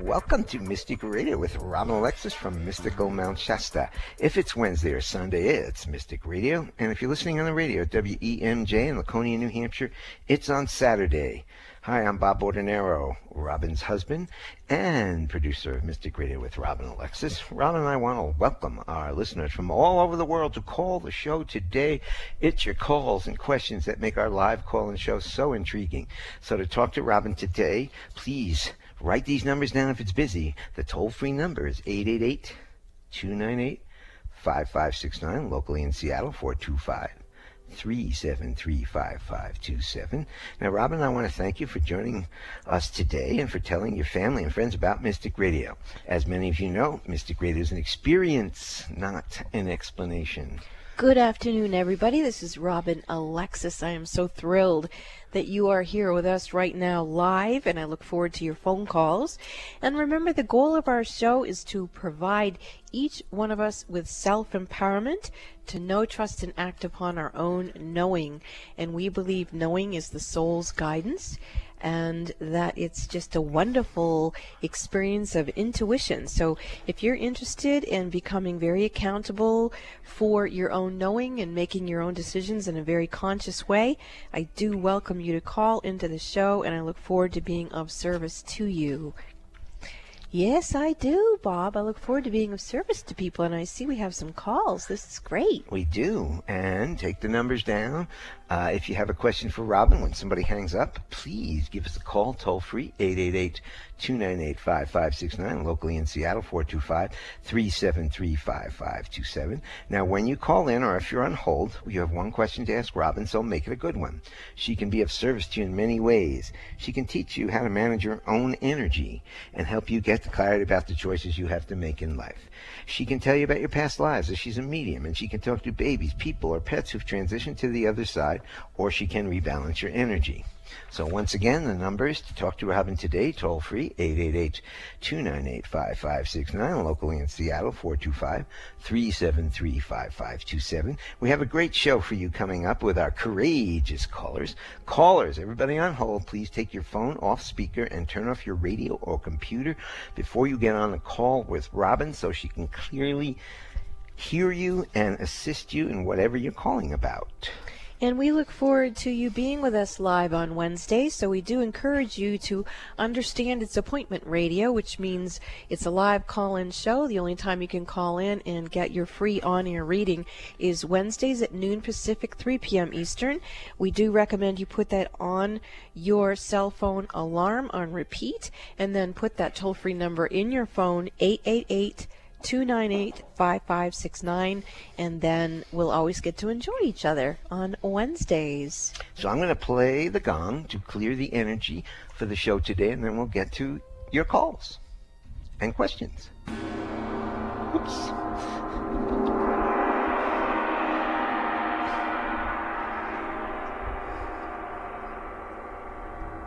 Welcome to Mystic Radio with Robin Alexis from Mystical Mount Shasta. If it's Wednesday or Sunday, it's Mystic Radio. And if you're listening on the radio, WEMJ in Laconia, New Hampshire, it's on Saturday. Hi, I'm Bob Ordinero, Robin's husband and producer of Mystic Radio with Robin Alexis. Robin and I want to welcome our listeners from all over the world to call the show today. It's your calls and questions that make our live call and show so intriguing. So to talk to Robin today, please write these numbers down if it's busy. The toll free number is 888 298 5569, locally in Seattle, 425 3735527. Now, Robin, I want to thank you for joining us today and for telling your family and friends about Mystic Radio. As many of you know, Mystic Radio is an experience, not an explanation. Good afternoon, everybody. This is Robin Alexis. I am so thrilled that you are here with us right now live, and I look forward to your phone calls. And remember, the goal of our show is to provide each one of us with self empowerment to know, trust, and act upon our own knowing. And we believe knowing is the soul's guidance and that it's just a wonderful experience of intuition. So if you're interested in becoming very accountable for your own knowing and making your own decisions in a very conscious way, I do welcome you to call into the show and I look forward to being of service to you. Yes, I do, Bob. I look forward to being of service to people, and I see we have some calls. This is great. We do. And take the numbers down. Uh, if you have a question for Robin when somebody hangs up, please give us a call toll free 888 298 5569, locally in Seattle 425 373 5527. Now, when you call in or if you're on hold, you have one question to ask Robin, so make it a good one. She can be of service to you in many ways. She can teach you how to manage your own energy and help you get the clarity about the choices you have to make in life. She can tell you about your past lives as she's a medium, and she can talk to babies, people, or pets who've transitioned to the other side, or she can rebalance your energy. So once again, the numbers to talk to Robin today, toll free, 888-298-5569, locally in Seattle, 425-373-5527. We have a great show for you coming up with our courageous callers. Callers, everybody on hold, please take your phone off speaker and turn off your radio or computer before you get on a call with Robin so she can clearly hear you and assist you in whatever you're calling about. And we look forward to you being with us live on Wednesday. So we do encourage you to understand it's appointment radio, which means it's a live call in show. The only time you can call in and get your free on air reading is Wednesdays at noon Pacific, 3 p.m. Eastern. We do recommend you put that on your cell phone alarm on repeat and then put that toll free number in your phone, 888- 298 5569, and then we'll always get to enjoy each other on Wednesdays. So I'm going to play the gong to clear the energy for the show today, and then we'll get to your calls and questions. Oops.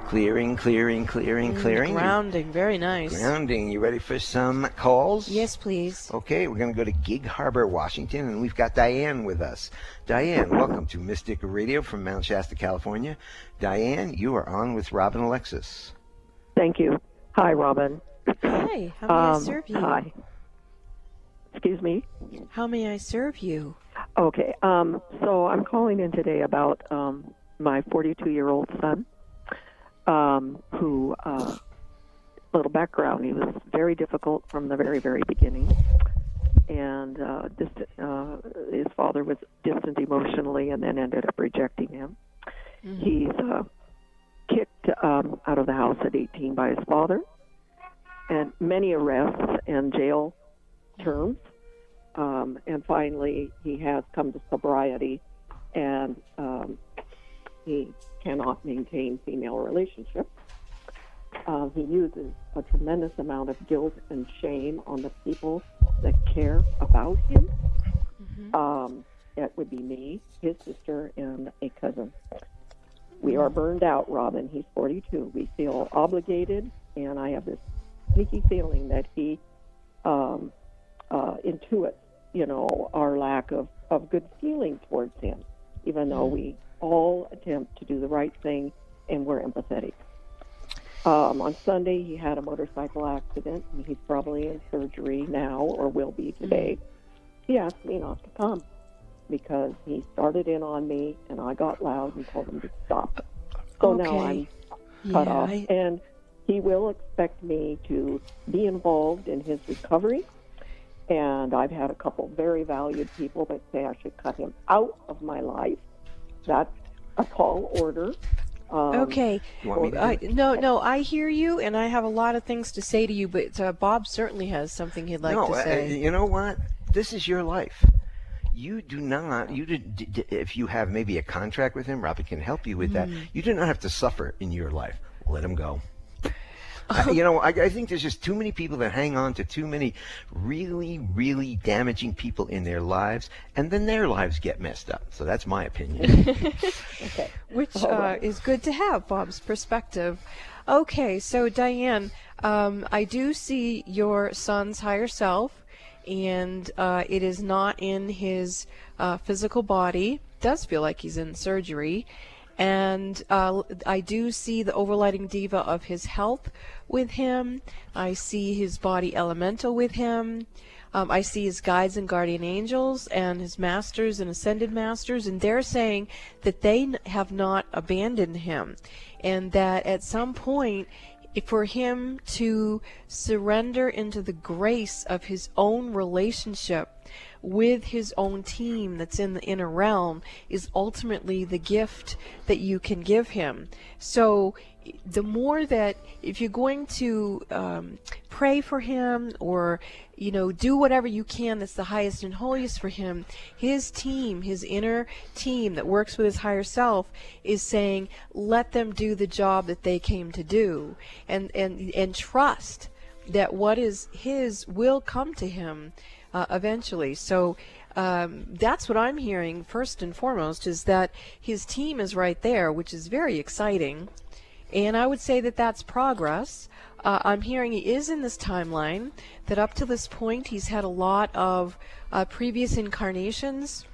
Clearing, clearing, clearing, Mm, clearing. grounding, very nice. Grounding. You ready for some calls? Yes, please. Okay, we're going to go to Gig Harbor, Washington, and we've got Diane with us. Diane, welcome to Mystic Radio from Mount Shasta, California. Diane, you are on with Robin Alexis. Thank you. Hi, Robin. Hi, how may I Um, serve you? Hi. Excuse me. How may I serve you? Okay. Um, so I'm calling in today about um, my 42 year old son, um, who, uh, little background, he was very difficult from the very, very beginning. And uh, distant, uh, his father was distant emotionally and then ended up rejecting him. He's uh, kicked um, out of the house at 18 by his father, and many arrests and jail terms. Um, and finally, he has come to sobriety, and um, he cannot maintain female relationships. Uh, he uses a tremendous amount of guilt and shame on the people that care about him. Um, it would be me, his sister, and a cousin. We are burned out, Robin. He's 42. We feel obligated, and I have this sneaky feeling that he um, uh, intuits, you know, our lack of, of good feeling towards him, even though we all attempt to do the right thing and we're empathetic. Um, on Sunday, he had a motorcycle accident, and he's probably in surgery now or will be today. He asked me not to come because he started in on me, and I got loud and told him to stop. So now I'm cut Yeah, off, I- and he will expect me to be involved in his recovery. And I've had a couple very valued people that say I should cut him out of my life. That's a tall order. Um, Okay. You want me to I, no, no, I hear you, and I have a lot of things to say to you, but uh, Bob certainly has something he'd like no, to uh, say. you know what? This is your life. You do not. You did, d- d- if you have maybe a contract with him, Robin can help you with that. Mm. You do not have to suffer in your life. Let him go. I- you know, I, I think there's just too many people that hang on to too many really, really damaging people in their lives, and then their lives get messed up. So that's my opinion. Okay. Which uh, is good to have, Bob's perspective. Okay, so Diane, um, I do see your son's higher self, and uh, it is not in his uh, physical body. Does feel like he's in surgery. And uh, I do see the overlighting deva of his health with him. I see his body elemental with him. Um, I see his guides and guardian angels and his masters and ascended masters, and they're saying that they have not abandoned him, and that at some point, for him to surrender into the grace of his own relationship with his own team that's in the inner realm is ultimately the gift that you can give him. So the more that if you're going to um, pray for him or you know do whatever you can that's the highest and holiest for him his team his inner team that works with his higher self is saying let them do the job that they came to do and and and trust that what is his will come to him uh, eventually so um, that's what I'm hearing first and foremost is that his team is right there, which is very exciting. And I would say that that's progress. Uh, I'm hearing he is in this timeline, that up to this point he's had a lot of uh, previous incarnations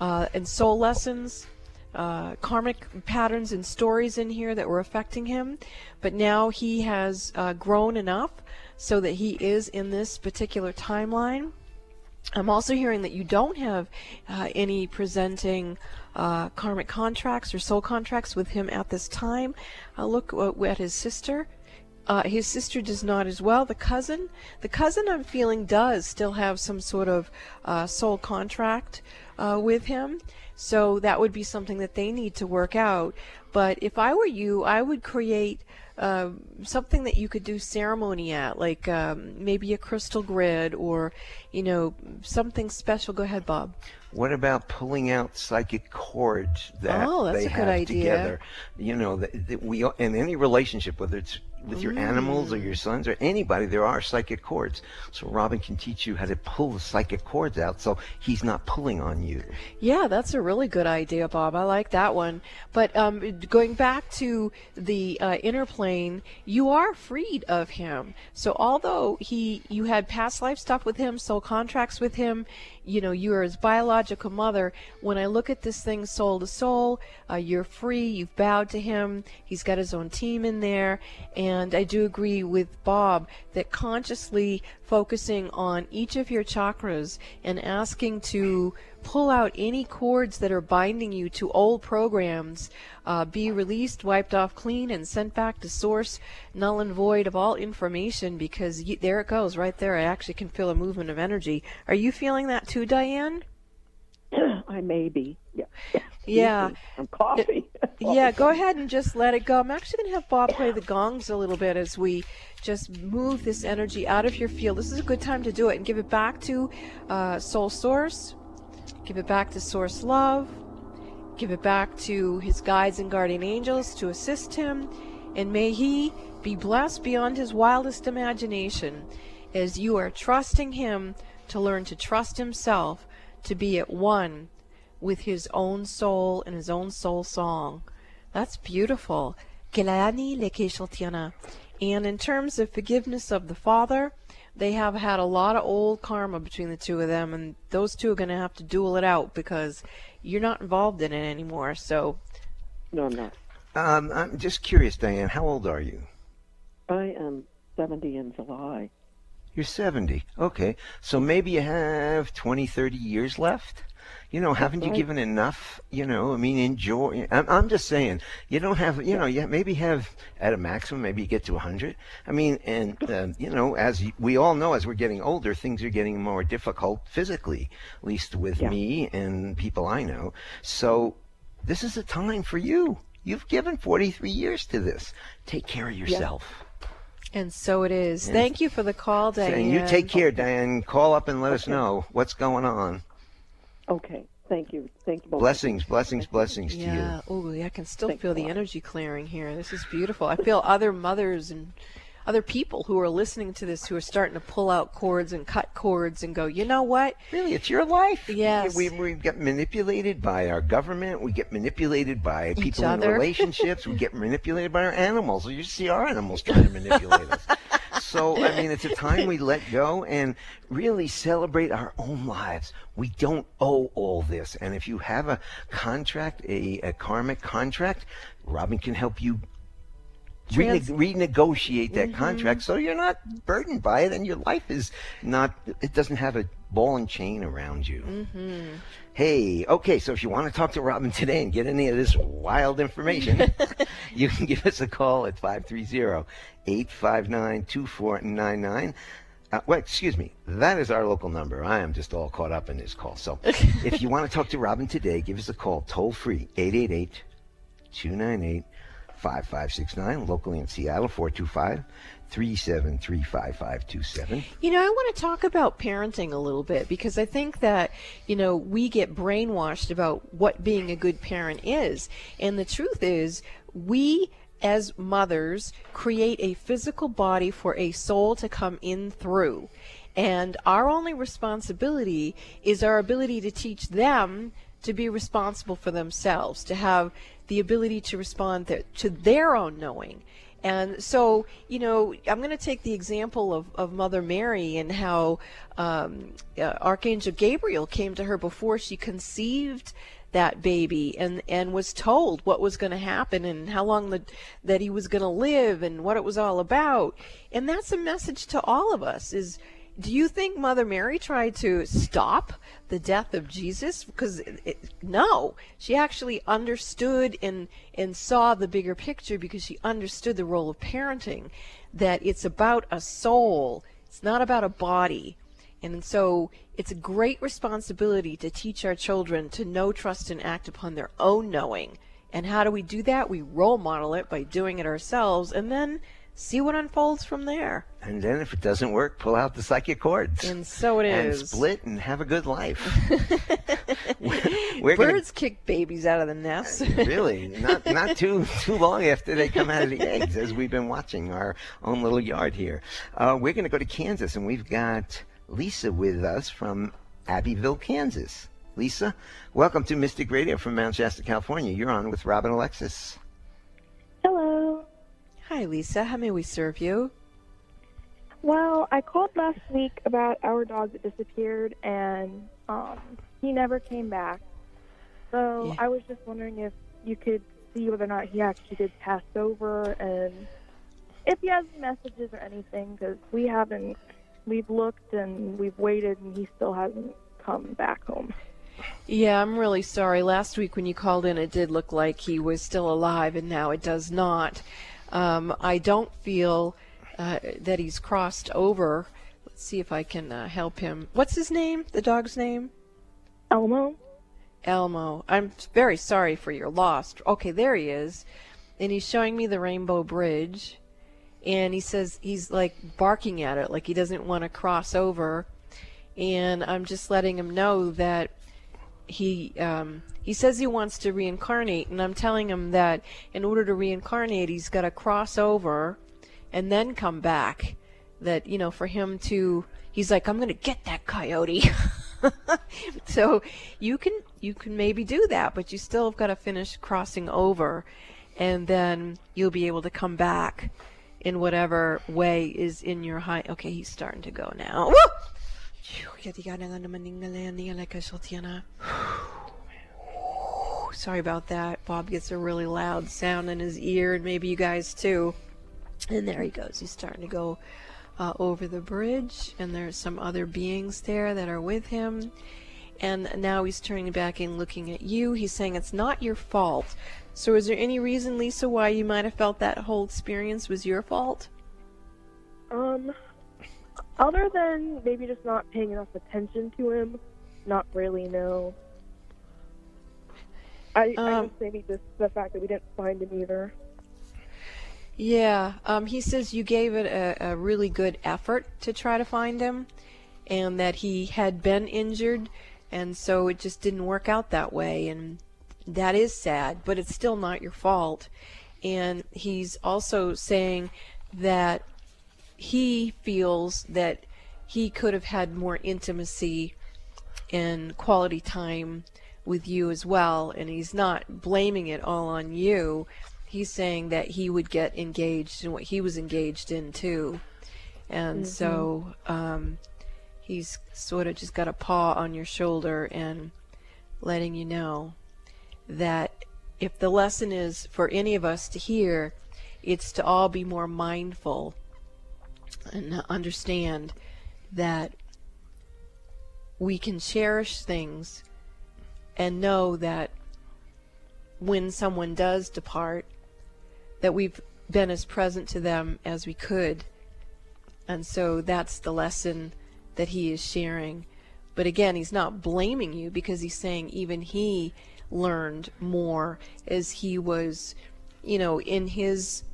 uh, and soul lessons, uh, karmic patterns and stories in here that were affecting him. But now he has uh, grown enough so that he is in this particular timeline. I'm also hearing that you don't have uh, any presenting uh, karmic contracts or soul contracts with him at this time. Uh, look uh, at his sister. Uh, his sister does not as well. The cousin, the cousin, I'm feeling does still have some sort of uh, soul contract with him. So that would be something that they need to work out. But if I were you, I would create uh, something that you could do ceremony at, like um, maybe a crystal grid or, you know, something special. Go ahead, Bob. What about pulling out psychic cords that Oh, that's they a good have idea. together? You know, that, that we in any relationship, whether it's with your animals or your sons or anybody, there are psychic cords. So Robin can teach you how to pull the psychic cords out, so he's not pulling on you. Yeah, that's a really good idea, Bob. I like that one. But um, going back to the uh, inner plane, you are freed of him. So although he, you had past life stuff with him, soul contracts with him, you know, you are his biological mother. When I look at this thing soul to soul, uh, you're free. You've bowed to him. He's got his own team in there, and I do agree with Bob that consciously focusing on each of your chakras and asking to pull out any cords that are binding you to old programs, uh, be released, wiped off clean, and sent back to source, null and void of all information because you, there it goes right there. I actually can feel a movement of energy. Are you feeling that too, Diane? I may be. Yeah. Yeah. I'm coffee. Yeah, go ahead and just let it go. I'm actually going to have Bob play the gongs a little bit as we just move this energy out of your field. This is a good time to do it and give it back to uh, Soul Source, give it back to Source Love, give it back to his guides and guardian angels to assist him, and may he be blessed beyond his wildest imagination as you are trusting him to learn to trust himself, to be at one with his own soul and his own soul song. That's beautiful. And in terms of forgiveness of the father, they have had a lot of old karma between the two of them, and those two are going to have to duel it out because you're not involved in it anymore. So, no, I'm not. Um, I'm just curious, Diane. How old are you? I am 70 in July. You're 70. Okay. So maybe you have 20, 30 years left? You know, haven't you given enough? You know, I mean, enjoy. I'm, I'm just saying, you don't have, you know, you maybe have at a maximum, maybe you get to 100. I mean, and, uh, you know, as we all know, as we're getting older, things are getting more difficult physically, at least with Yeah. me and people I know. So this is a time for you. You've given 43 years to this. Take care of yourself. And so it is. Thank you for the call, Diane. Saying you take care, Diane. Call up and let us know what's going on. Okay. Thank you. Thank you both. Blessings, blessings, blessings to you. Yeah. Oh, I can still Thanks feel the lot. energy clearing here. This is beautiful. I feel other mothers and other people who are listening to this who are starting to pull out cords and cut cords and go, you know what? Really, it's your life. Yes. We, we get manipulated by our government. We get manipulated by people in other. relationships. we get manipulated by our animals. You see our animals trying to manipulate us. So, I mean, it's a time we let go and really celebrate our own lives. We don't owe all this. And if you have a contract, a, a karmic contract, Robin can help you Trans- rene- renegotiate that mm-hmm. contract so you're not burdened by it and your life is not it doesn't have a ball and chain around you mm-hmm. Hey okay so if you want to talk to robin today and get any of this wild information you can give us a call at 530-859-2499 uh, well, excuse me. That is our local number. I am just all caught up in this call. So, if you want to talk to Robin today, give us a call toll free 888 298 5569, locally in Seattle, 425 373 5527. You know, I want to talk about parenting a little bit because I think that, you know, we get brainwashed about what being a good parent is. And the truth is, we as mothers create a physical body for a soul to come in through. And our only responsibility is our ability to teach them to be responsible for themselves, to have the ability to respond to their own knowing. And so, you know, I'm going to take the example of, of Mother Mary and how um, uh, Archangel Gabriel came to her before she conceived that baby and, and was told what was going to happen and how long the, that he was going to live and what it was all about. And that's a message to all of us is do you think Mother Mary tried to stop the death of Jesus? Because it, it, no, she actually understood and and saw the bigger picture because she understood the role of parenting, that it's about a soul, it's not about a body. And so it's a great responsibility to teach our children to know, trust, and act upon their own knowing. And how do we do that? We role model it by doing it ourselves and then see what unfolds from there. And then if it doesn't work, pull out the psychic cords. And so it and is. split and have a good life. We're gonna- Birds kick babies out of the nest. really not not too too long after they come out of the eggs as we've been watching our own little yard here uh, we're going to go to kansas and we've got lisa with us from abbyville kansas lisa welcome to mystic radio from mount shasta california you're on with robin alexis Hello. Hi, Lisa. How may we serve you? Well, I called last week about our dog that disappeared, and um, he never came back. So Yeah. I was just wondering if you could see whether or not he actually did pass over, and if he has messages or anything, because we haven't. We've looked and we've waited, and he still hasn't come back home. Yeah, I'm really sorry. Last week when you called in, it did look like he was still alive, and now it does not. Um, I don't feel uh, that he's crossed over. Let's see if I can uh, help him. What's his name? The dog's name? Elmo. Elmo. I'm very sorry for your loss. Okay, there he is. And he's showing me the Rainbow Bridge. And he says he's like barking at it, like he doesn't want to cross over. And I'm just letting him know that he um, he says he wants to reincarnate, and I'm telling him that in order to reincarnate, he's got to cross over and then come back. That you know, for him to, he's like, I'm gonna get that coyote. so you can you can maybe do that, but you still have got to finish crossing over, and then you'll be able to come back in whatever way is in your high. Okay, he's starting to go now. Sorry about that. Bob gets a really loud sound in his ear, and maybe you guys too. And there he goes. He's starting to go uh, over the bridge, and there's some other beings there that are with him. And now he's turning back and looking at you. He's saying it's not your fault. So, is there any reason, Lisa, why you might have felt that whole experience was your fault? Um, other than maybe just not paying enough attention to him, not really, no. I, I Um, guess maybe just the fact that we didn't find him either. Yeah, um, he says you gave it a, a really good effort to try to find him, and that he had been injured, and so it just didn't work out that way, and that is sad, but it's still not your fault. And he's also saying that he feels that he could have had more intimacy and quality time with you as well, and he's not blaming it all on you. He's saying that he would get engaged in what he was engaged in too. And so um, he's sort of just got a paw on your shoulder and letting you know that if the lesson is for any of us to hear, it's to all be more mindful and understand that we can cherish things and know that when someone does depart, that we've been as present to them as we could. And so that's the lesson that he is sharing. But again, he's not blaming you because he's saying even he learned more as he was, you know, in his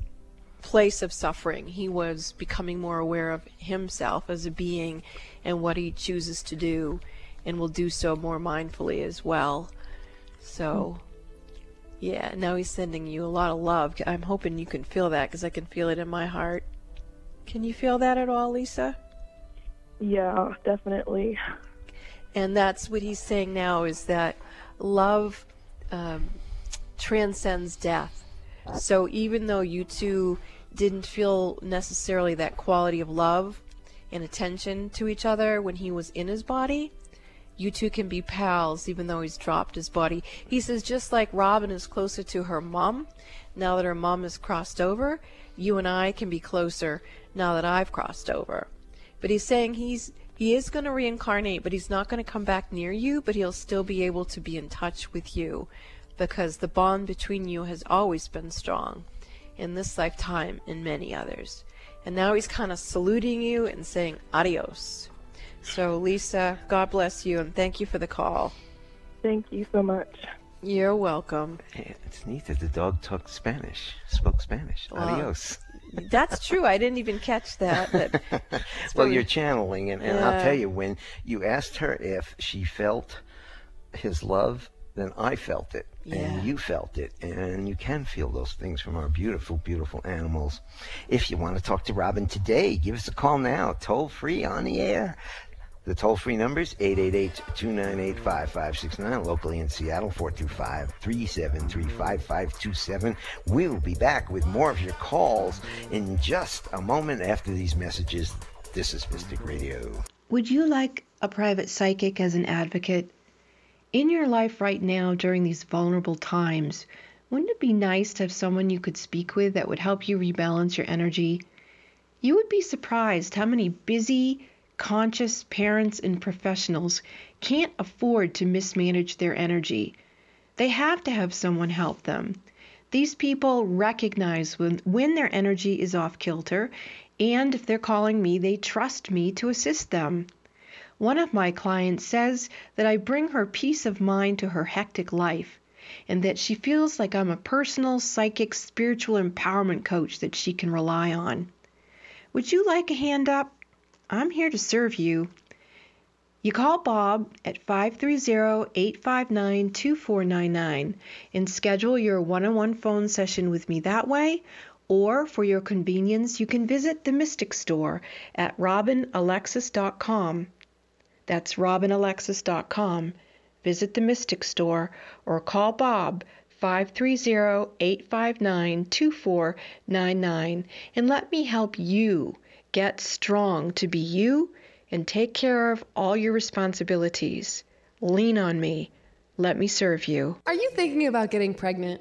place of suffering. He was becoming more aware of himself as a being and what he chooses to do and will do so more mindfully as well. So, yeah, now he's sending you a lot of love. I'm hoping you can feel that because I can feel it in my heart. Can you feel that at all, Lisa? Yeah, definitely. And that's what he's saying now is that love um, transcends death. So even though you two didn't feel necessarily that quality of love and attention to each other when he was in his body, you two can be pals even though he's dropped his body. He says just like Robin is closer to her mom now that her mom has crossed over, you and I can be closer now that I've crossed over. But he's saying he's he is going to reincarnate, but he's not going to come back near you, but he'll still be able to be in touch with you because the bond between you has always been strong in this lifetime and many others. And now he's kind of saluting you and saying adios. So, Lisa, God bless you and thank you for the call. Thank you so much. You're welcome. Hey, it's neat that the dog talked Spanish, spoke Spanish. Wow. Adios. That's true. I didn't even catch that. But well, really- you're channeling, and, and I'll tell you, when you asked her if she felt his love, then I felt it, Yeah. and you felt it, and you can feel those things from our beautiful, beautiful animals. If you want to talk to Robin today, give us a call now, toll free on the air. The toll free numbers 888-298-5569 locally in Seattle 425-373-5527. We'll be back with more of your calls in just a moment after these messages. This is Mystic Radio. Would you like a private psychic as an advocate? In your life right now, during these vulnerable times, wouldn't it be nice to have someone you could speak with that would help you rebalance your energy? You would be surprised how many busy, conscious parents and professionals can't afford to mismanage their energy. They have to have someone help them. These people recognize when, when their energy is off kilter, and if they're calling me, they trust me to assist them. One of my clients says that I bring her peace of mind to her hectic life, and that she feels like I'm a personal, psychic, spiritual empowerment coach that she can rely on. Would you like a hand up? I'm here to serve you. You call Bob at 530-859-2499 and schedule your one-on-one phone session with me that way, or for your convenience, you can visit the Mystic Store at robinalexis.com. That's robinalexis.com. Visit the Mystic Store or call Bob 530-859-2499 and let me help you get strong to be you and take care of all your responsibilities. Lean on me. Let me serve you. Are you thinking about getting pregnant?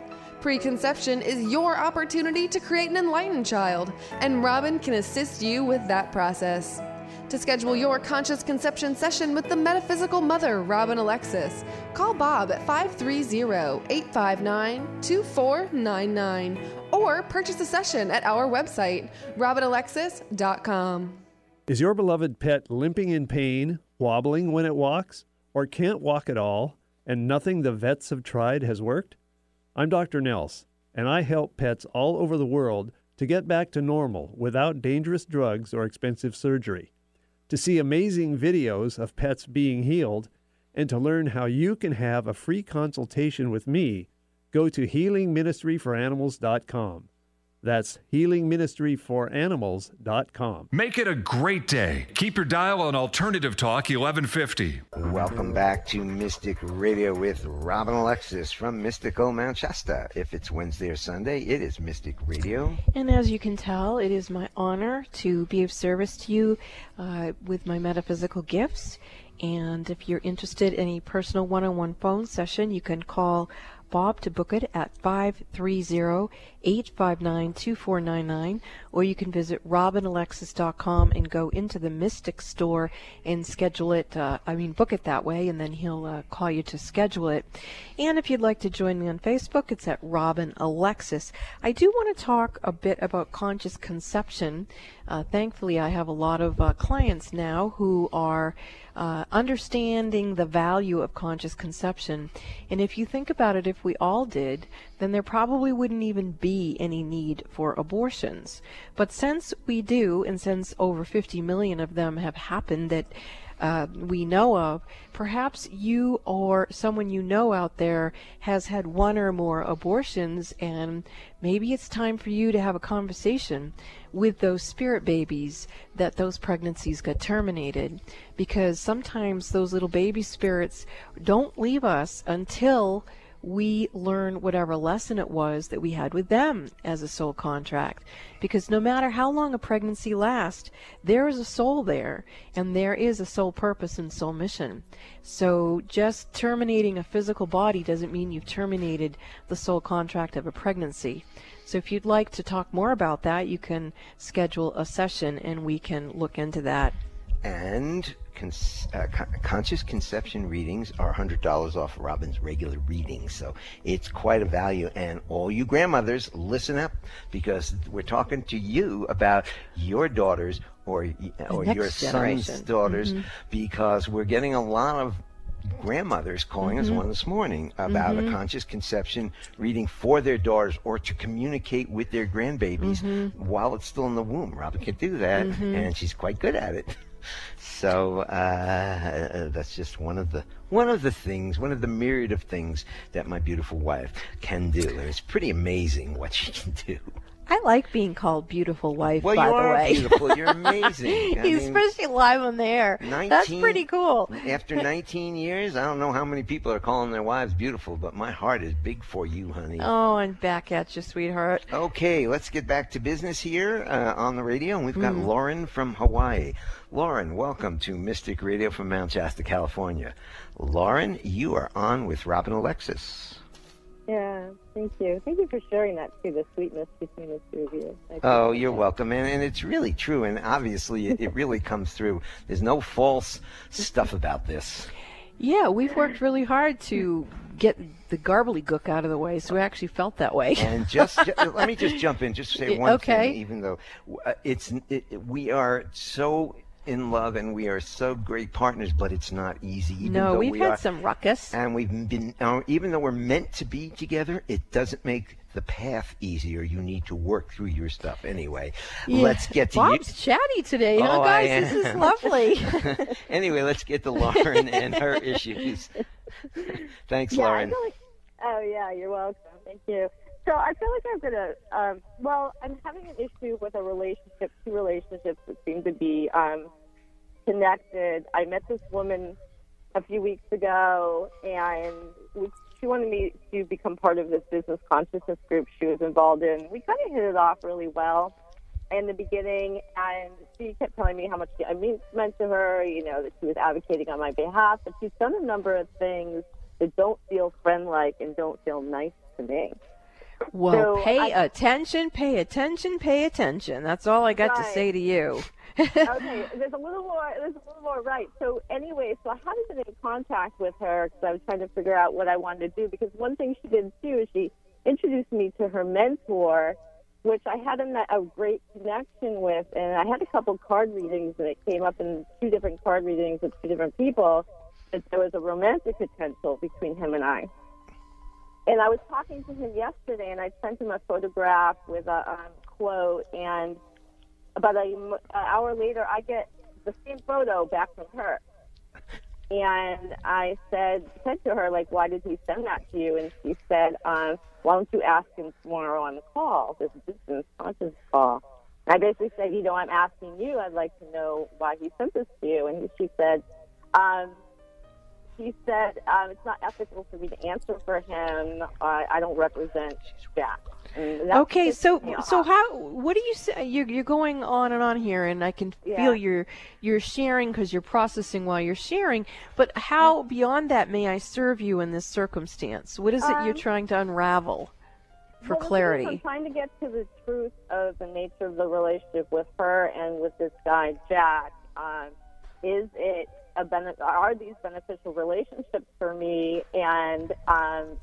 Preconception is your opportunity to create an enlightened child, and Robin can assist you with that process. To schedule your conscious conception session with the metaphysical mother, Robin Alexis, call Bob at 530 859 2499 or purchase a session at our website, robinalexis.com. Is your beloved pet limping in pain, wobbling when it walks, or can't walk at all, and nothing the vets have tried has worked? I'm Dr. Nels, and I help pets all over the world to get back to normal without dangerous drugs or expensive surgery. To see amazing videos of pets being healed and to learn how you can have a free consultation with me, go to healingministryforanimals.com. That's healingministryforanimals.com. Make it a great day. Keep your dial on Alternative Talk 1150. Welcome back to Mystic Radio with Robin Alexis from Mystical Mount Shasta. If it's Wednesday or Sunday, it is Mystic Radio. And as you can tell, it is my honor to be of service to you uh, with my metaphysical gifts. And if you're interested in a personal one on one phone session, you can call Bob to book it at 530-859-2499 or you can visit robinalexis.com and go into the Mystic store and schedule it uh, I mean book it that way and then he'll uh, call you to schedule it. And if you'd like to join me on Facebook, it's at Robin Alexis. I do want to talk a bit about conscious conception. Uh, thankfully, I have a lot of uh, clients now who are uh, understanding the value of conscious conception. And if you think about it, if we all did, then there probably wouldn't even be any need for abortions. But since we do, and since over 50 million of them have happened that uh, we know of, perhaps you or someone you know out there has had one or more abortions, and maybe it's time for you to have a conversation with those spirit babies that those pregnancies got terminated. Because sometimes those little baby spirits don't leave us until we learn whatever lesson it was that we had with them as a soul contract. Because no matter how long a pregnancy lasts, there is a soul there, and there is a soul purpose and soul mission. So just terminating a physical body doesn't mean you've terminated the soul contract of a pregnancy. So if you'd like to talk more about that, you can schedule a session and we can look into that. And cons- uh, con- conscious conception readings are $100 off Robin's regular readings. So it's quite a value. And all you grandmothers, listen up because we're talking to you about your daughters or, or your generation. son's daughters Mhm. because we're getting a lot of grandmothers calling us Mhm. one this morning about Mhm. a conscious conception reading for their daughters or to communicate with their grandbabies Mhm. while it's still in the womb. Robin can do that, Mhm. and she's quite good at it. So uh, that's just one of the one of the things, one of the myriad of things that my beautiful wife can do. And it's pretty amazing what she can do. I like being called beautiful wife, Well, by you the are way. beautiful. You're amazing. I mean, Especially live on the air. That's pretty cool. After 19 years, I don't know how many people are calling their wives beautiful, but my heart is big for you, honey. Oh, and back at you, sweetheart. Okay, let's get back to business here uh, on the radio, and we've got Mm. Lauren from Hawaii. Lauren, welcome to Mystic Radio from Mount Shasta, California. Lauren, you are on with Robin Alexis. Yeah, thank you. Thank you for sharing that too, the sweetness between the two of you. Oh, you're welcome, and, and it's really true, and obviously it, it really comes through. There's no false stuff about this. Yeah, we've worked really hard to get the gobbledygook out of the way, so we actually felt that way. And just ju- let me just jump in, just say Yeah, one okay. thing. Even though uh, it's it, it- we are so in love and we are so great partners, but it's not easy. Even no, we've we had are, some ruckus. and we've been uh, even though we're meant to be together, it doesn't make the path easier. You need to work through your stuff anyway. Yeah. Let's get to Bob's chatty today, huh, Oh, I guys? This is lovely. anyway, let's get to Lauren and her issues. Thanks, yeah, Lauren. feel like, oh yeah, you're welcome. Thank you. So I feel like I'm gonna. Um, well, I'm having an issue with a relationship, two relationships that seem to be um, connected. I met this woman a few weeks ago, and we, she wanted me to become part of this business consciousness group she was involved in. We kind of hit it off really well in the beginning, and she kept telling me how much I mean, meant to her, you know, that she was advocating on my behalf, but she's done a number of things that don't feel friend-like and don't feel nice to me. Well, So pay I- attention, pay attention, pay attention. That's all I got to say to you. okay, there's a little more. There's a little more right. So anyway, so I hadn't been in contact with her because I was trying to figure out what I wanted to do. Because one thing she did too is she introduced me to her mentor, which I had a, a great connection with, and I had a couple card readings, and it came up in two different card readings with two different people that there was a romantic potential between him and I. And I was talking to him yesterday, and I sent him a photograph with a um, quote, and about a, an hour later, I get the same photo back from her. And I said, said to her, like, why did he send that to you? And she said, um, why don't you ask him tomorrow on the call, this business conscious call? And I basically said, you know, I'm asking you. I'd like to know why he sent this to you. And she said, um, he said, um, it's not ethical for me to answer for him. Uh, I don't represent Jack. That okay, so so how? What do you say? You're you're going on and on here, and I can Yeah. feel you're you're sharing because you're processing while you're sharing. But how beyond that may I serve you in this circumstance? What is it you're Um, trying to unravel for Well, is, I'm clarity? trying to get to the truth of the nature of the relationship with her and with this guy Jack. Um, is it a bene- Are these beneficial relationships for me? And um,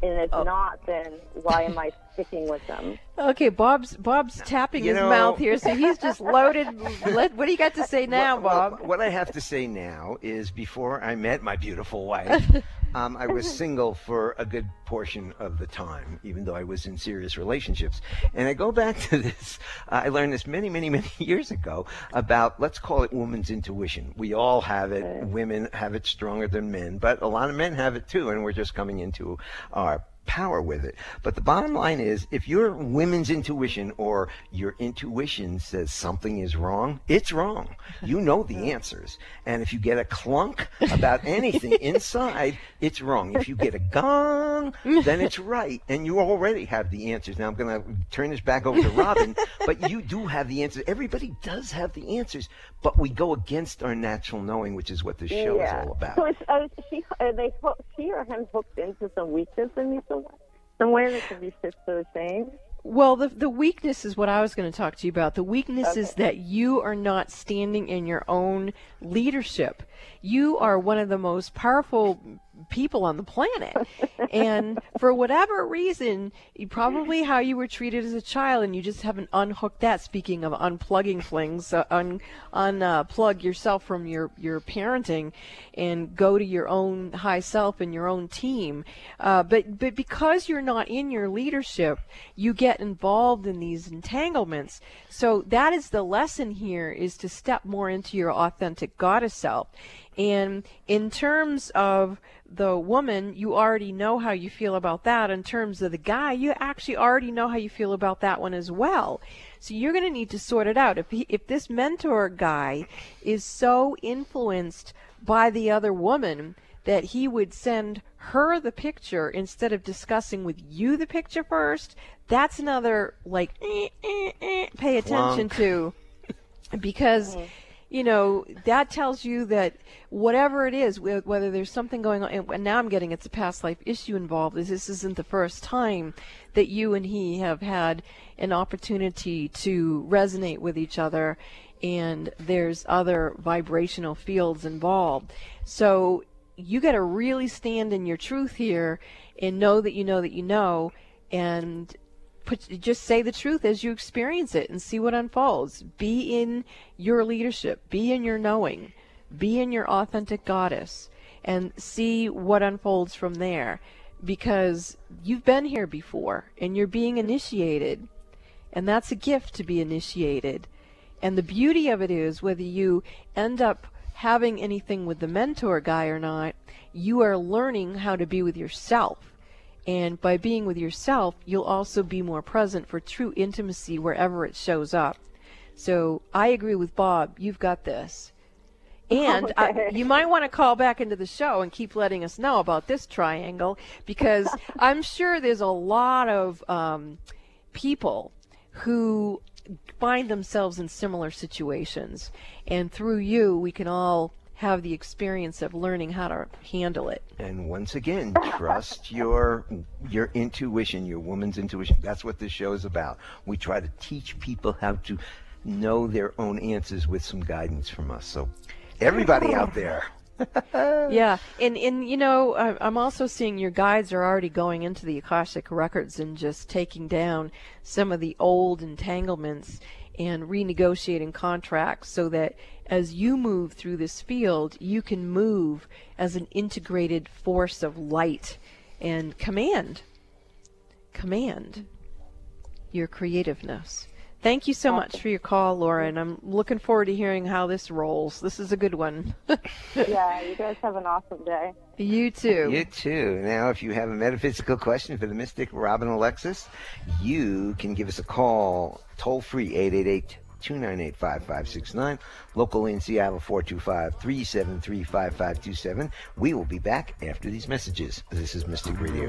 and if Oh. not, then why am I sticking with them? Okay, Bob's Bob's tapping You his know- mouth here, so he's just loaded. Let, what do you got to say now, What- well, Bob? What I have to say now is before I met my beautiful wife, um, I was single for a good portion of the time, even though I was in serious relationships. And I go back to this, uh, I learned this many, many, many years ago about, let's call it woman's intuition. We all have it. Women have it stronger than men, but a lot of men have it too, and we're just coming into our power with it. But the bottom line is if your women's intuition or your intuition says something is wrong, it's wrong. You know the answers. And if you get a clunk about anything inside, it's wrong. If you get a gong, then it's right. And you already have the answers. Now I'm going to turn this back over to Robin, but you do have the answers. Everybody does have the answers, but we go against our natural knowing, which is what this show yeah. is all about. So is, uh, she, uh, they, she or him hooked into some weakness in me somewhere, somewhere that can be fixed or changed. Well, the the weakness is what I was going to talk to you about. The weakness is that you are not standing in your own leadership. You are one of the most powerful people on the planet. and for whatever reason, you probably how you were treated as a child and you just haven't unhooked that speaking of unplugging things, uh, un unplug yourself from your your parenting and go to your own high self and your own team. Uh, but but because you're not in your leadership, you get involved in these entanglements. So that is the lesson here is to step more into your authentic goddess self. And in terms of the woman, you already know how you feel about that. In terms of the guy, you actually already know how you feel about that one as well. So you're going to need to sort it out. If he, if this mentor guy is so influenced by the other woman that he would send her the picture instead of discussing with you the picture first, that's another like eh, eh, eh, pay attention Clunk. to because you know that tells you that whatever it is whether there's something going on and now i'm getting it's a past life issue involved is this isn't the first time that you and he have had an opportunity to resonate with each other and there's other vibrational fields involved. So you got to really stand in your truth here and know that you know that you know and put just say the truth as you experience it and see what unfolds. Be in your leadership. Be in your knowing. Be in your authentic goddess and see what unfolds from there. Because you've been here before and you're being initiated. And that's a gift to be initiated. And the beauty of it is whether you end up having anything with the mentor guy or not you are learning how to be with yourself and by being with yourself, you'll also be more present for true intimacy wherever it shows up. So I agree with Bob. You've got this. And Okay. uh, you might want to call back into the show and keep letting us know about this triangle because I'm sure there's a lot of um, people who find themselves in similar situations. And through you, we can all have the experience of learning how to handle it. And once again, trust your your intuition, your woman's intuition. That's what this show is about. We try to teach people how to know their own answers with some guidance from us. So, everybody out there, yeah, and and you know, I'm also seeing your guides are already going into the Akashic records and just taking down some of the old entanglements and renegotiating contracts so that as you move through this field, you can move as an integrated force of light and command, command your creativeness. Thank you so much for your call, Laura, and I'm looking forward to hearing how this rolls. This is a good one. yeah, you guys have an awesome day. you too. you too. Now, if you have a metaphysical question for the mystic Robin Alexis, you can give us a call toll free 888 298 5569. Local in Seattle 425 373 5527. We will be back after these messages. This is Mystic Radio.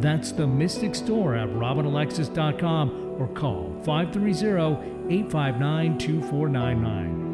That's the Mystic Store at robinalexis.com or call 530-859-2499.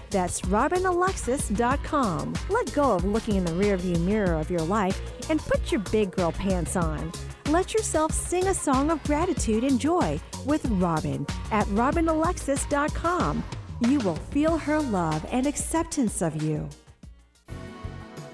That's robinalexis.com. Let go of looking in the rearview mirror of your life and put your big girl pants on. Let yourself sing a song of gratitude and joy with Robin at robinalexis.com. You will feel her love and acceptance of you.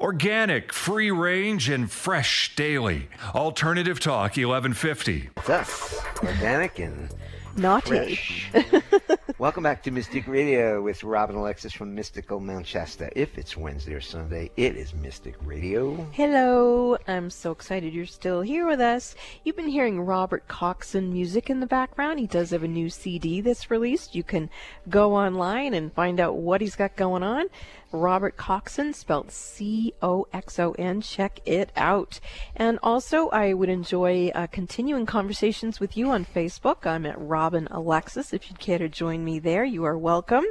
Organic, free range, and fresh daily. Alternative Talk 1150. It's us, organic and Naughty. fresh. Welcome back to Mystic Radio with Robin Alexis from Mystical Mount Shasta. If it's Wednesday or Sunday, it is Mystic Radio. Hello, I'm so excited you're still here with us. You've been hearing Robert Coxon music in the background. He does have a new CD that's released. You can go online and find out what he's got going on. Robert Coxon, spelled C O X O N. Check it out. And also, I would enjoy uh, continuing conversations with you on Facebook. I'm at Robin Alexis. If you'd care to join me there, you are welcome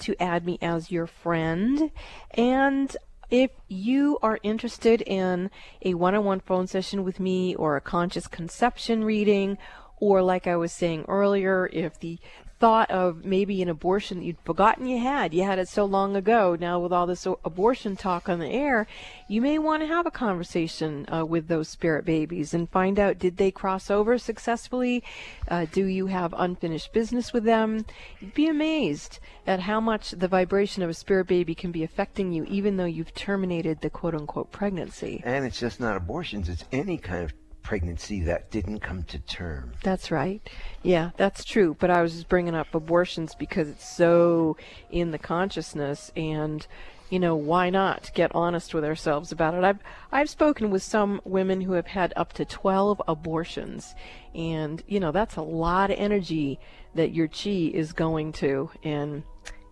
to add me as your friend. And if you are interested in a one on one phone session with me or a conscious conception reading, or like I was saying earlier, if the thought of maybe an abortion that you'd forgotten you had, you had it so long ago, now with all this abortion talk on the air, you may want to have a conversation uh, with those spirit babies and find out did they cross over successfully? Uh, do you have unfinished business with them? You'd be amazed at how much the vibration of a spirit baby can be affecting you, even though you've terminated the quote unquote pregnancy. And it's just not abortions, it's any kind of pregnancy that didn't come to term. That's right. Yeah, that's true. But I was just bringing up abortions because it's so in the consciousness and you know, why not get honest with ourselves about it? I've I've spoken with some women who have had up to 12 abortions and you know, that's a lot of energy that your chi is going to and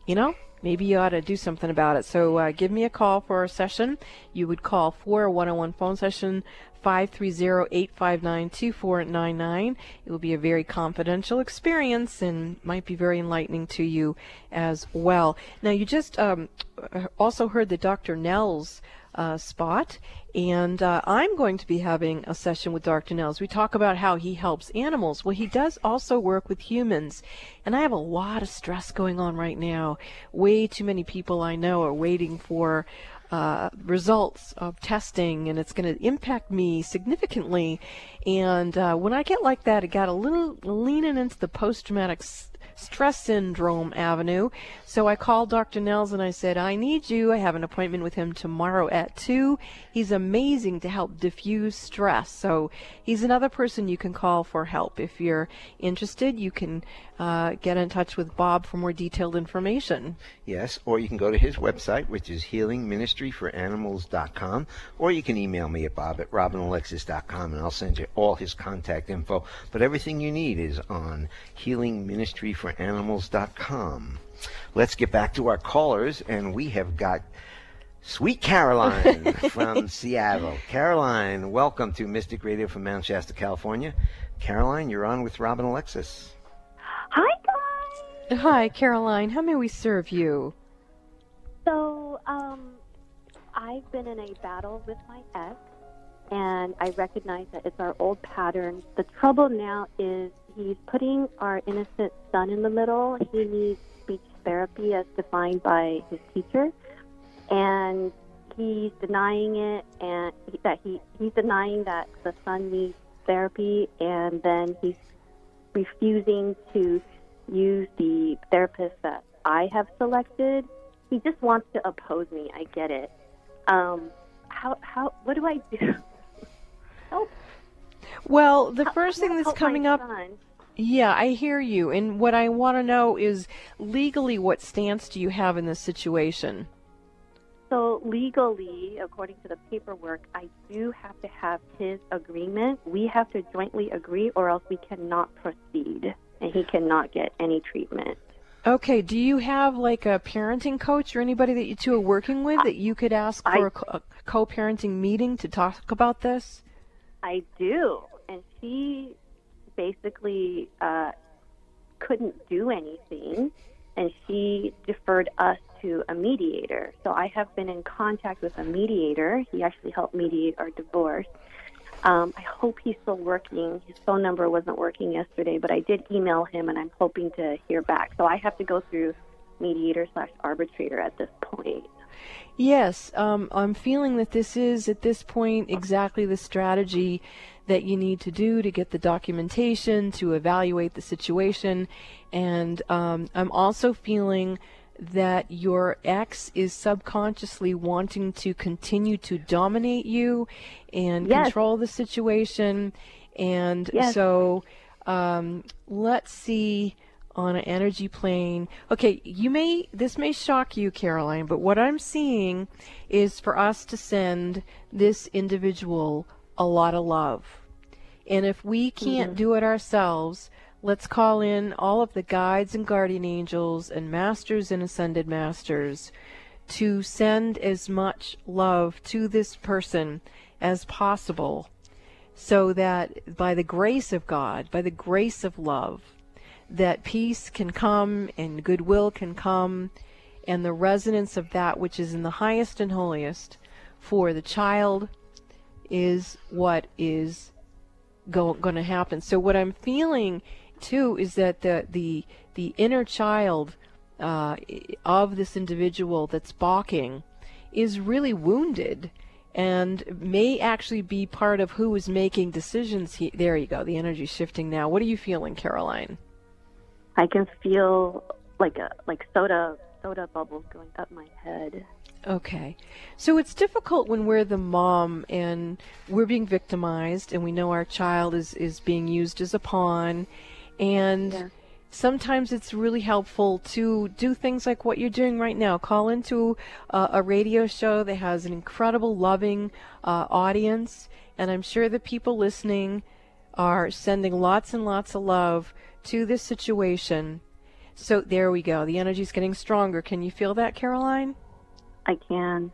you know, maybe you ought to do something about it. So uh, give me a call for a session. You would call for a one-on-one phone session 530-859-2499. It will be a very confidential experience and might be very enlightening to you as well. Now, you just um, also heard the Dr. Nell's uh, spot, and uh, I'm going to be having a session with Dr. Nels. We talk about how he helps animals. Well, he does also work with humans, and I have a lot of stress going on right now. Way too many people I know are waiting for uh, results of testing, and it's going to impact me significantly. And uh, when I get like that, it got a little leaning into the post-traumatic stress syndrome avenue. So I called Dr. Nels and I said, I need you. I have an appointment with him tomorrow at 2. He's amazing to help diffuse stress. So he's another person you can call for help. If you're interested, you can uh, get in touch with Bob for more detailed information. Yes, or you can go to his website, which is healingministryforanimals.com, or you can email me at bob at robinalexis.com, and I'll send you all his contact info. But everything you need is on healingministryforanimals.com. Let's get back to our callers, and we have got Sweet Caroline from Seattle. Caroline, welcome to Mystic Radio from Mount Shasta, California. Caroline, you're on with Robin Alexis. Hi, guys. Hi, Caroline. How may we serve you? So, um, I've been in a battle with my ex, and I recognize that it's our old pattern. The trouble now is he's putting our innocent son in the middle. He needs speech therapy as defined by his teacher, and he's denying it, and that he he's denying that the son needs therapy, and then he's refusing to use the therapist that I have selected. He just wants to oppose me. I get it. Um, how how what do I do? Help! Well, the How- first thing that's coming up. son. Yeah, I hear you. And what I want to know is legally what stance do you have in this situation? So legally, according to the paperwork, I do have to have his agreement. We have to jointly agree, or else we cannot proceed, and he cannot get any treatment. Okay, do you have like a parenting coach or anybody that you two are working with that you could ask for a co- a co-parenting meeting to talk about this? I do, and she basically uh, couldn't do anything, and she deferred us to a mediator. So I have been in contact with a mediator. He actually helped mediate our divorce. Um, I hope he's still working. His phone number wasn't working yesterday, but I did email him, and I'm hoping to hear back. So I have to go through mediator slash arbitrator at this point. Yes, um, I'm feeling that this is at this point exactly the strategy that you need to do to get the documentation, to evaluate the situation, and um, I'm also feeling that your ex is subconsciously wanting to continue to dominate you and Yes. control the situation. And Yes. so um, let's see on an energy plane. Okay, you may this may shock you, Caroline, but what I'm seeing is for us to send this individual a lot of love. And if we can't Mhm. do it ourselves, let's call in all of the guides and guardian angels and masters and ascended masters to send as much love to this person as possible so that by the grace of God, by the grace of love, that peace can come and goodwill can come and the resonance of that which is in the highest and holiest for the child is what is go, going to happen. So what I'm feeling too is that the the the inner child uh, of this individual that's balking is really wounded and may actually be part of who is making decisions. He, there you go. The energy shifting now. What are you feeling, Caroline? I can feel like a like soda soda bubbles going up my head. Okay. So it's difficult when we're the mom and we're being victimized and we know our child is, is being used as a pawn. And sometimes it's really helpful to do things like what you're doing right now. Call into uh, a radio show that has an incredible, loving uh, audience. And I'm sure the people listening are sending lots and lots of love to this situation. So there we go. The energy's getting stronger. Can you feel that, Caroline? I can.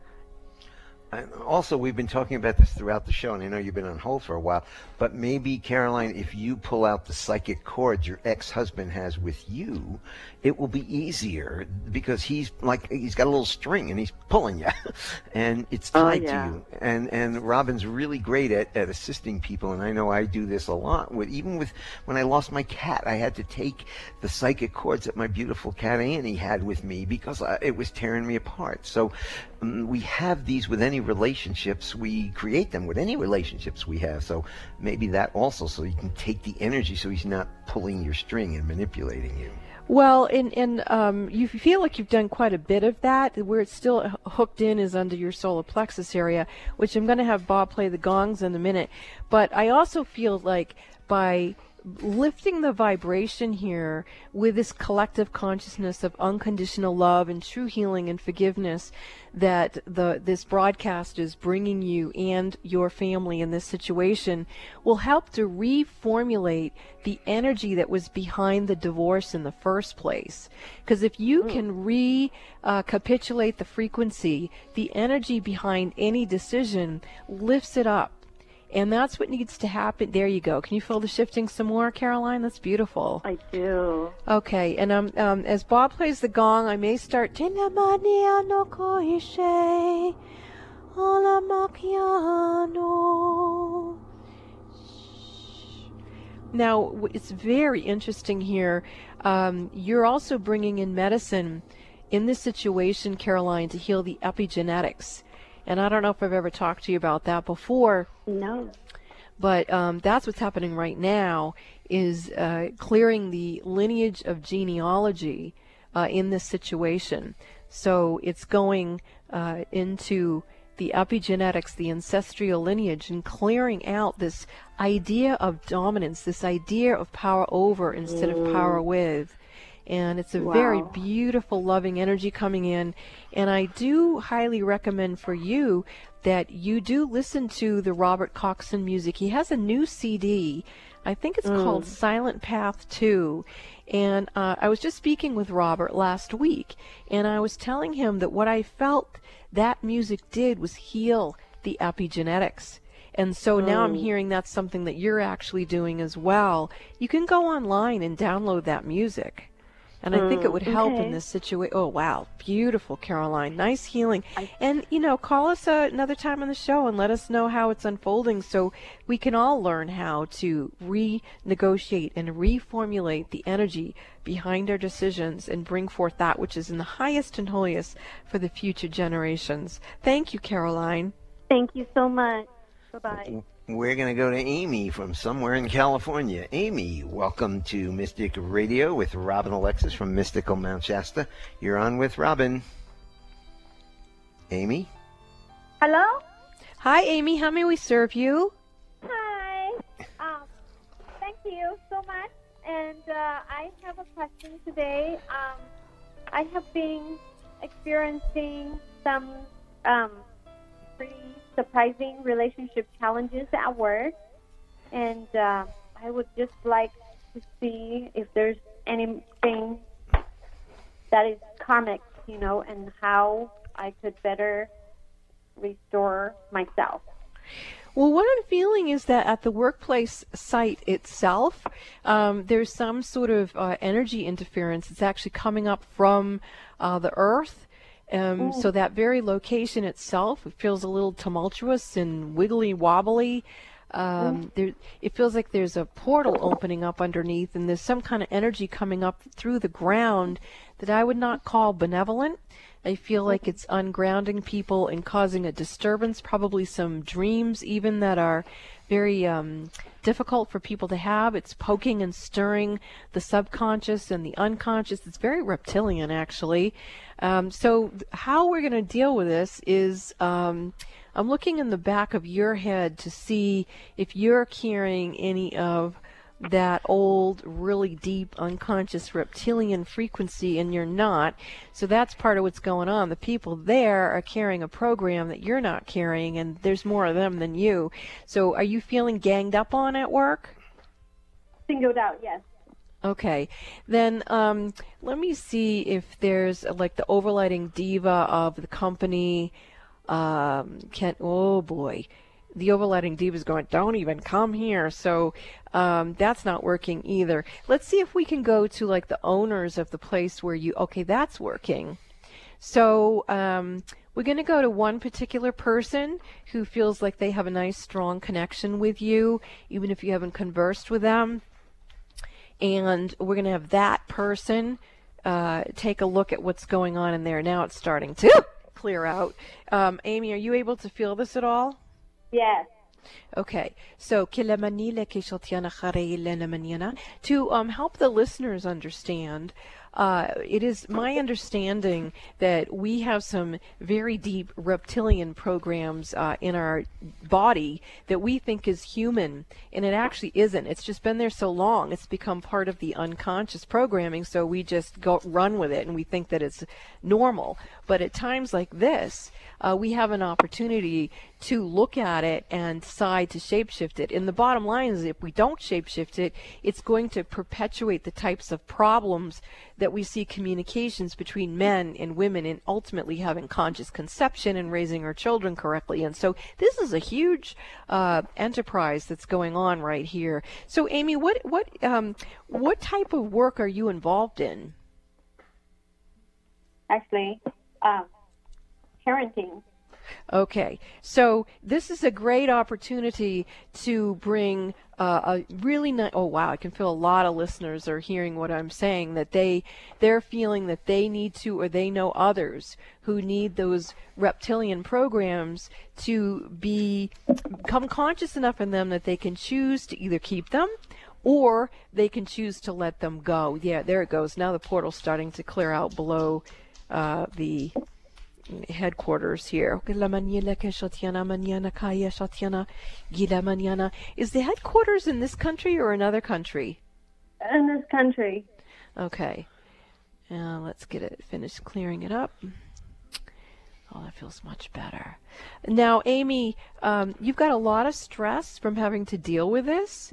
And also, we've been talking about this throughout the show, and I know you've been on hold for a while. But maybe, Caroline, if you pull out the psychic cords your ex-husband has with you, it will be easier because he's like he's got a little string and he's pulling you, and it's Oh, tied yeah. to you. And and Robin's really great at, at assisting people, and I know I do this a lot. With even with when I lost my cat, I had to take the psychic cords that my beautiful cat Annie had with me because I, it was tearing me apart. So um, we have these with any relationships. We create them with any relationships we have. So maybe that also, so you can take the energy, so he's not pulling your string and manipulating you. Well, and and um, you feel like you've done quite a bit of that. Where it's still hooked in is under your solar plexus area, which I'm going to have Bob play the gongs in a minute. But I also feel like by lifting the vibration here with this collective consciousness of unconditional love and true healing and forgiveness that the this broadcast is bringing you and your family in this situation will help to reformulate the energy that was behind the divorce in the first place. Because if you hmm. can recapitulate the frequency the energy behind any decision lifts it up and that's what needs to happen. There you go. Can you feel the shifting some more, Caroline? That's beautiful. I do. Okay, and um, um, as Bob plays the gong, I may start. "Tena mania no koishe, ola makiano." Now, it's very interesting here. Um, you're also bringing in medicine in this situation, Caroline, to heal the epigenetics. And I don't know if I've ever talked to you about that before. No. But um, that's what's happening right now is uh, clearing the lineage of genealogy uh, in this situation. So it's going uh, into the epigenetics, the ancestral lineage, and clearing out this idea of dominance, this idea of power over instead of power with. And it's a very beautiful, loving energy coming in. And I do highly recommend for you that you do listen to the Robert Coxon music. He has a new CD. I think it's called Mm. Silent Path 2. And uh, I was just speaking with Robert last week, and I was telling him that what I felt that music did was heal the epigenetics. And so now I'm Mm. hearing that's something that you're actually doing as well. You can go online and download that music. And I think it Mm, would help okay. in this situation. Oh, wow. Beautiful, Caroline. Nice healing. and, you know, call us uh, another time on the show and let us know how it's unfolding so we can all learn how to renegotiate and reformulate the energy behind our decisions and bring forth that which is in the highest and holiest for the future generations. Thank you, Caroline. Thank you so much. Bye bye. We're going to go to Amy from somewhere in California. Amy, welcome to Mystic Radio with Robin Alexis from Mystical Mount Shasta. You're on with Robin. Amy? Hello? Hi, Amy. How may we serve you? Hi. Um, thank you so much. And uh, I have a question today. Um, I have been experiencing some um, pretty surprising relationship challenges at work. And uh, I would just like to see if there's anything that is karmic, you know, and how I could better restore myself. Well, what I'm feeling is that at the workplace site itself, um, there's some sort of uh, energy interference. It's actually coming up from uh, the earth. Um, Mm. so that very location itself, it feels a little tumultuous and wiggly wobbly. Um, there, it feels like there's a portal opening up underneath, and there's some kind of energy coming up through the ground that I would not call benevolent. I feel like it's ungrounding people and causing a disturbance, probably some dreams even that are very um, difficult for people to have. It's poking and stirring the subconscious and the unconscious. It's very reptilian, actually. Um, so, how we're going to deal with this is um, I'm looking in the back of your head to see if you're carrying any of that old, really deep, unconscious reptilian frequency, and you're not. So that's part of what's going on. The people there are carrying a program that you're not carrying, and there's more of them than you. So are you feeling ganged up on at work? Singled out, yes. Okay, then um, let me see if there's like the overlighting deva of the company. Um, can oh boy, the overlighting deva is going. Don't even come here. So um, that's not working either. Let's see if we can go to like the owners of the place where you. Okay, that's working. So um, we're going to go to one particular person who feels like they have a nice, strong connection with you, even if you haven't conversed with them and we're going to have that person uh, take a look at what's going on in there. Now it's starting to clear out. Um, Amy, are you able to feel this at all? Yes. Okay, so maniana. to um, help the listeners understand, uh, it is my understanding that we have some very deep reptilian programs uh, in our body that we think is human, and it actually isn't. It's just been there so long; it's become part of the unconscious programming. So we just go run with it, and we think that it's normal. But at times like this, uh, we have an opportunity to look at it and decide to shapeshift it. And the bottom line is if we don't shapeshift it, it's going to perpetuate the types of problems that we see communications between men and women and ultimately having conscious conception and raising our children correctly. And so this is a huge uh, enterprise that's going on right here. So Amy, what what um, what type of work are you involved in? Actually, um, parenting. Okay, so this is a great opportunity to bring uh, a really nice. Oh wow, I can feel a lot of listeners are hearing what I'm saying. That they they're feeling that they need to, or they know others who need those reptilian programs to be become conscious enough in them that they can choose to either keep them or they can choose to let them go. Yeah, there it goes. Now the portal's starting to clear out below uh, the headquarters here. Is the headquarters in this country or another country? In this country. Okay. Uh, let's get it finished clearing it up. Oh, that feels much better. Now, Amy, um, you've got a lot of stress from having to deal with this.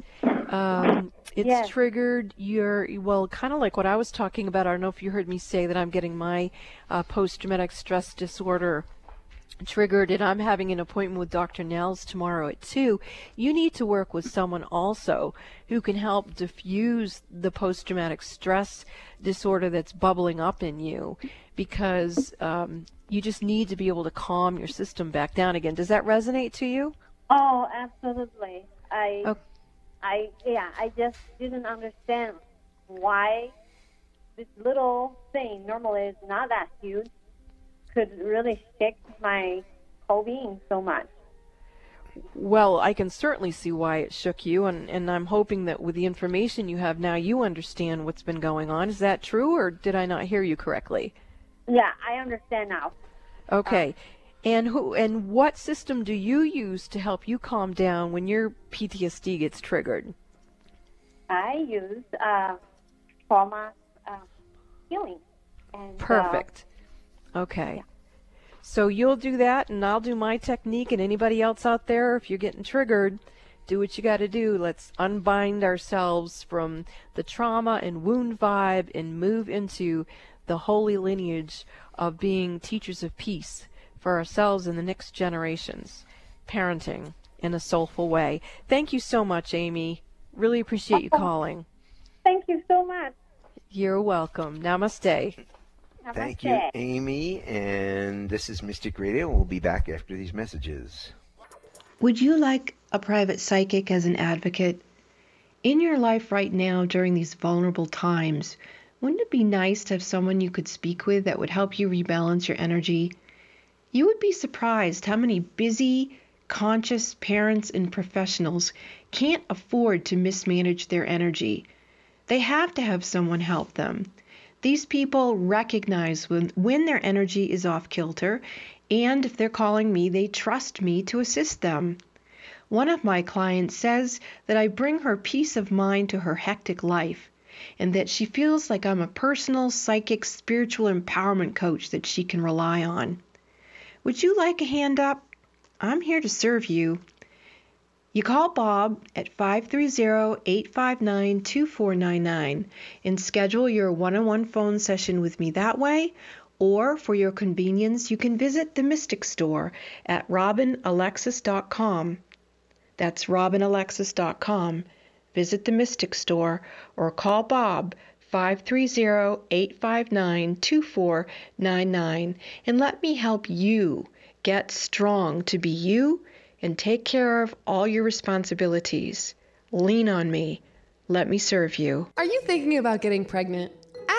Um, it's Yes. triggered your, well, kind of like what I was talking about. I don't know if you heard me say that I'm getting my uh, post traumatic stress disorder triggered and I'm having an appointment with Dr. Nels tomorrow at 2, you need to work with someone also who can help diffuse the post traumatic stress disorder that's bubbling up in you because um, you just need to be able to calm your system back down again. Does that resonate to you? Oh, absolutely. I, Oh. I, yeah, I just didn't understand why this little thing normally is not that huge could really shake my whole being so much. Well, I can certainly see why it shook you, and, and I'm hoping that with the information you have now, you understand what's been going on. Is that true, or did I not hear you correctly? Yeah, I understand now. Okay. Um, And who and what system do you use to help you calm down when your PTSD gets triggered? I use uh, trauma uh, healing. And, uh, Perfect. Okay. So you'll do that, and I'll do my technique. And anybody else out there, if you're getting triggered, do what you got to do. Let's unbind ourselves from the trauma and wound vibe and move into the holy lineage of being teachers of peace for ourselves and the next generations, parenting in a soulful way. Thank you so much, Amy. Really appreciate you calling. Thank you so much. You're welcome. Namaste. Thank you, Amy. And this is Mystic Radio. We'll be back after these messages. Would you like a private psychic as an advocate? In your life right now during these vulnerable times, wouldn't it be nice to have someone you could speak with that would help you rebalance your energy? You would be surprised how many busy, conscious parents and professionals can't afford to mismanage their energy. They have to have someone help them. These people recognize when, when their energy is off kilter, and if they're calling me, they trust me to assist them. One of my clients says that I bring her peace of mind to her hectic life, and that she feels like I'm a personal, psychic, spiritual empowerment coach that she can rely on. Would you like a hand up? I'm here to serve you. You call Bob at 530-859-2499 and schedule your one-on-one phone session with me that way, or for your convenience, you can visit the Mystic Store at robinalexis.com. That's robinalexis.com. Visit the Mystic Store or call Bob 530-859-2499 and let me help you get strong to be you and take care of all your responsibilities. Lean on me. Let me serve you. Are you thinking about getting pregnant?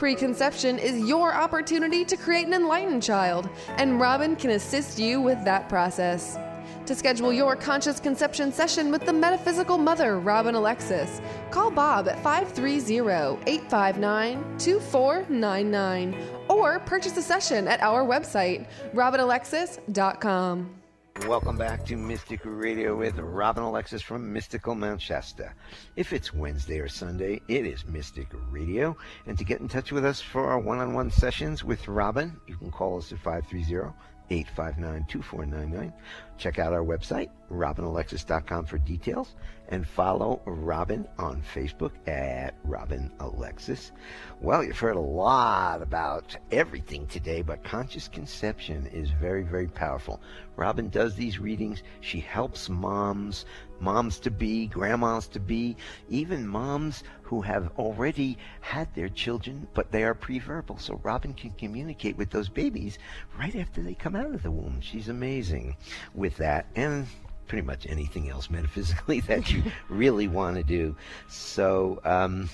Preconception is your opportunity to create an enlightened child, and Robin can assist you with that process. To schedule your conscious conception session with the metaphysical mother, Robin Alexis, call Bob at 530 859 2499 or purchase a session at our website, robinalexis.com. Welcome back to Mystic Radio with Robin Alexis from Mystical Shasta. If it's Wednesday or Sunday, it is Mystic Radio. And to get in touch with us for our one on one sessions with Robin, you can call us at 530 859 2499. Check out our website, robinalexis.com, for details. And follow Robin on Facebook at Robin Alexis. Well, you've heard a lot about everything today, but conscious conception is very, very powerful. Robin does these readings. She helps moms, moms to be, grandmas to be, even moms who have already had their children, but they are preverbal. So Robin can communicate with those babies right after they come out of the womb. She's amazing with that. And pretty much anything else metaphysically that you really want to do. So um,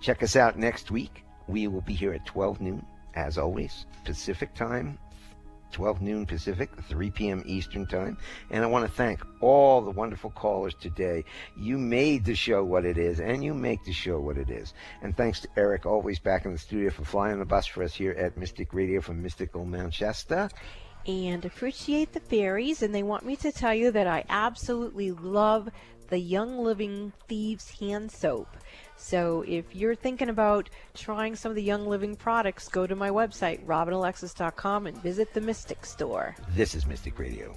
check us out next week. We will be here at 12 noon, as always, Pacific time. 12 noon Pacific, 3 p.m. Eastern Time. And I want to thank all the wonderful callers today. You made the show what it is, and you make the show what it is. And thanks to Eric, always back in the studio, for flying the bus for us here at Mystic Radio from Mystical Shasta and appreciate the fairies. And they want me to tell you that I absolutely love the Young Living Thieves hand soap. So if you're thinking about trying some of the Young Living products, go to my website, robinalexis.com, and visit the Mystic store. This is Mystic Radio.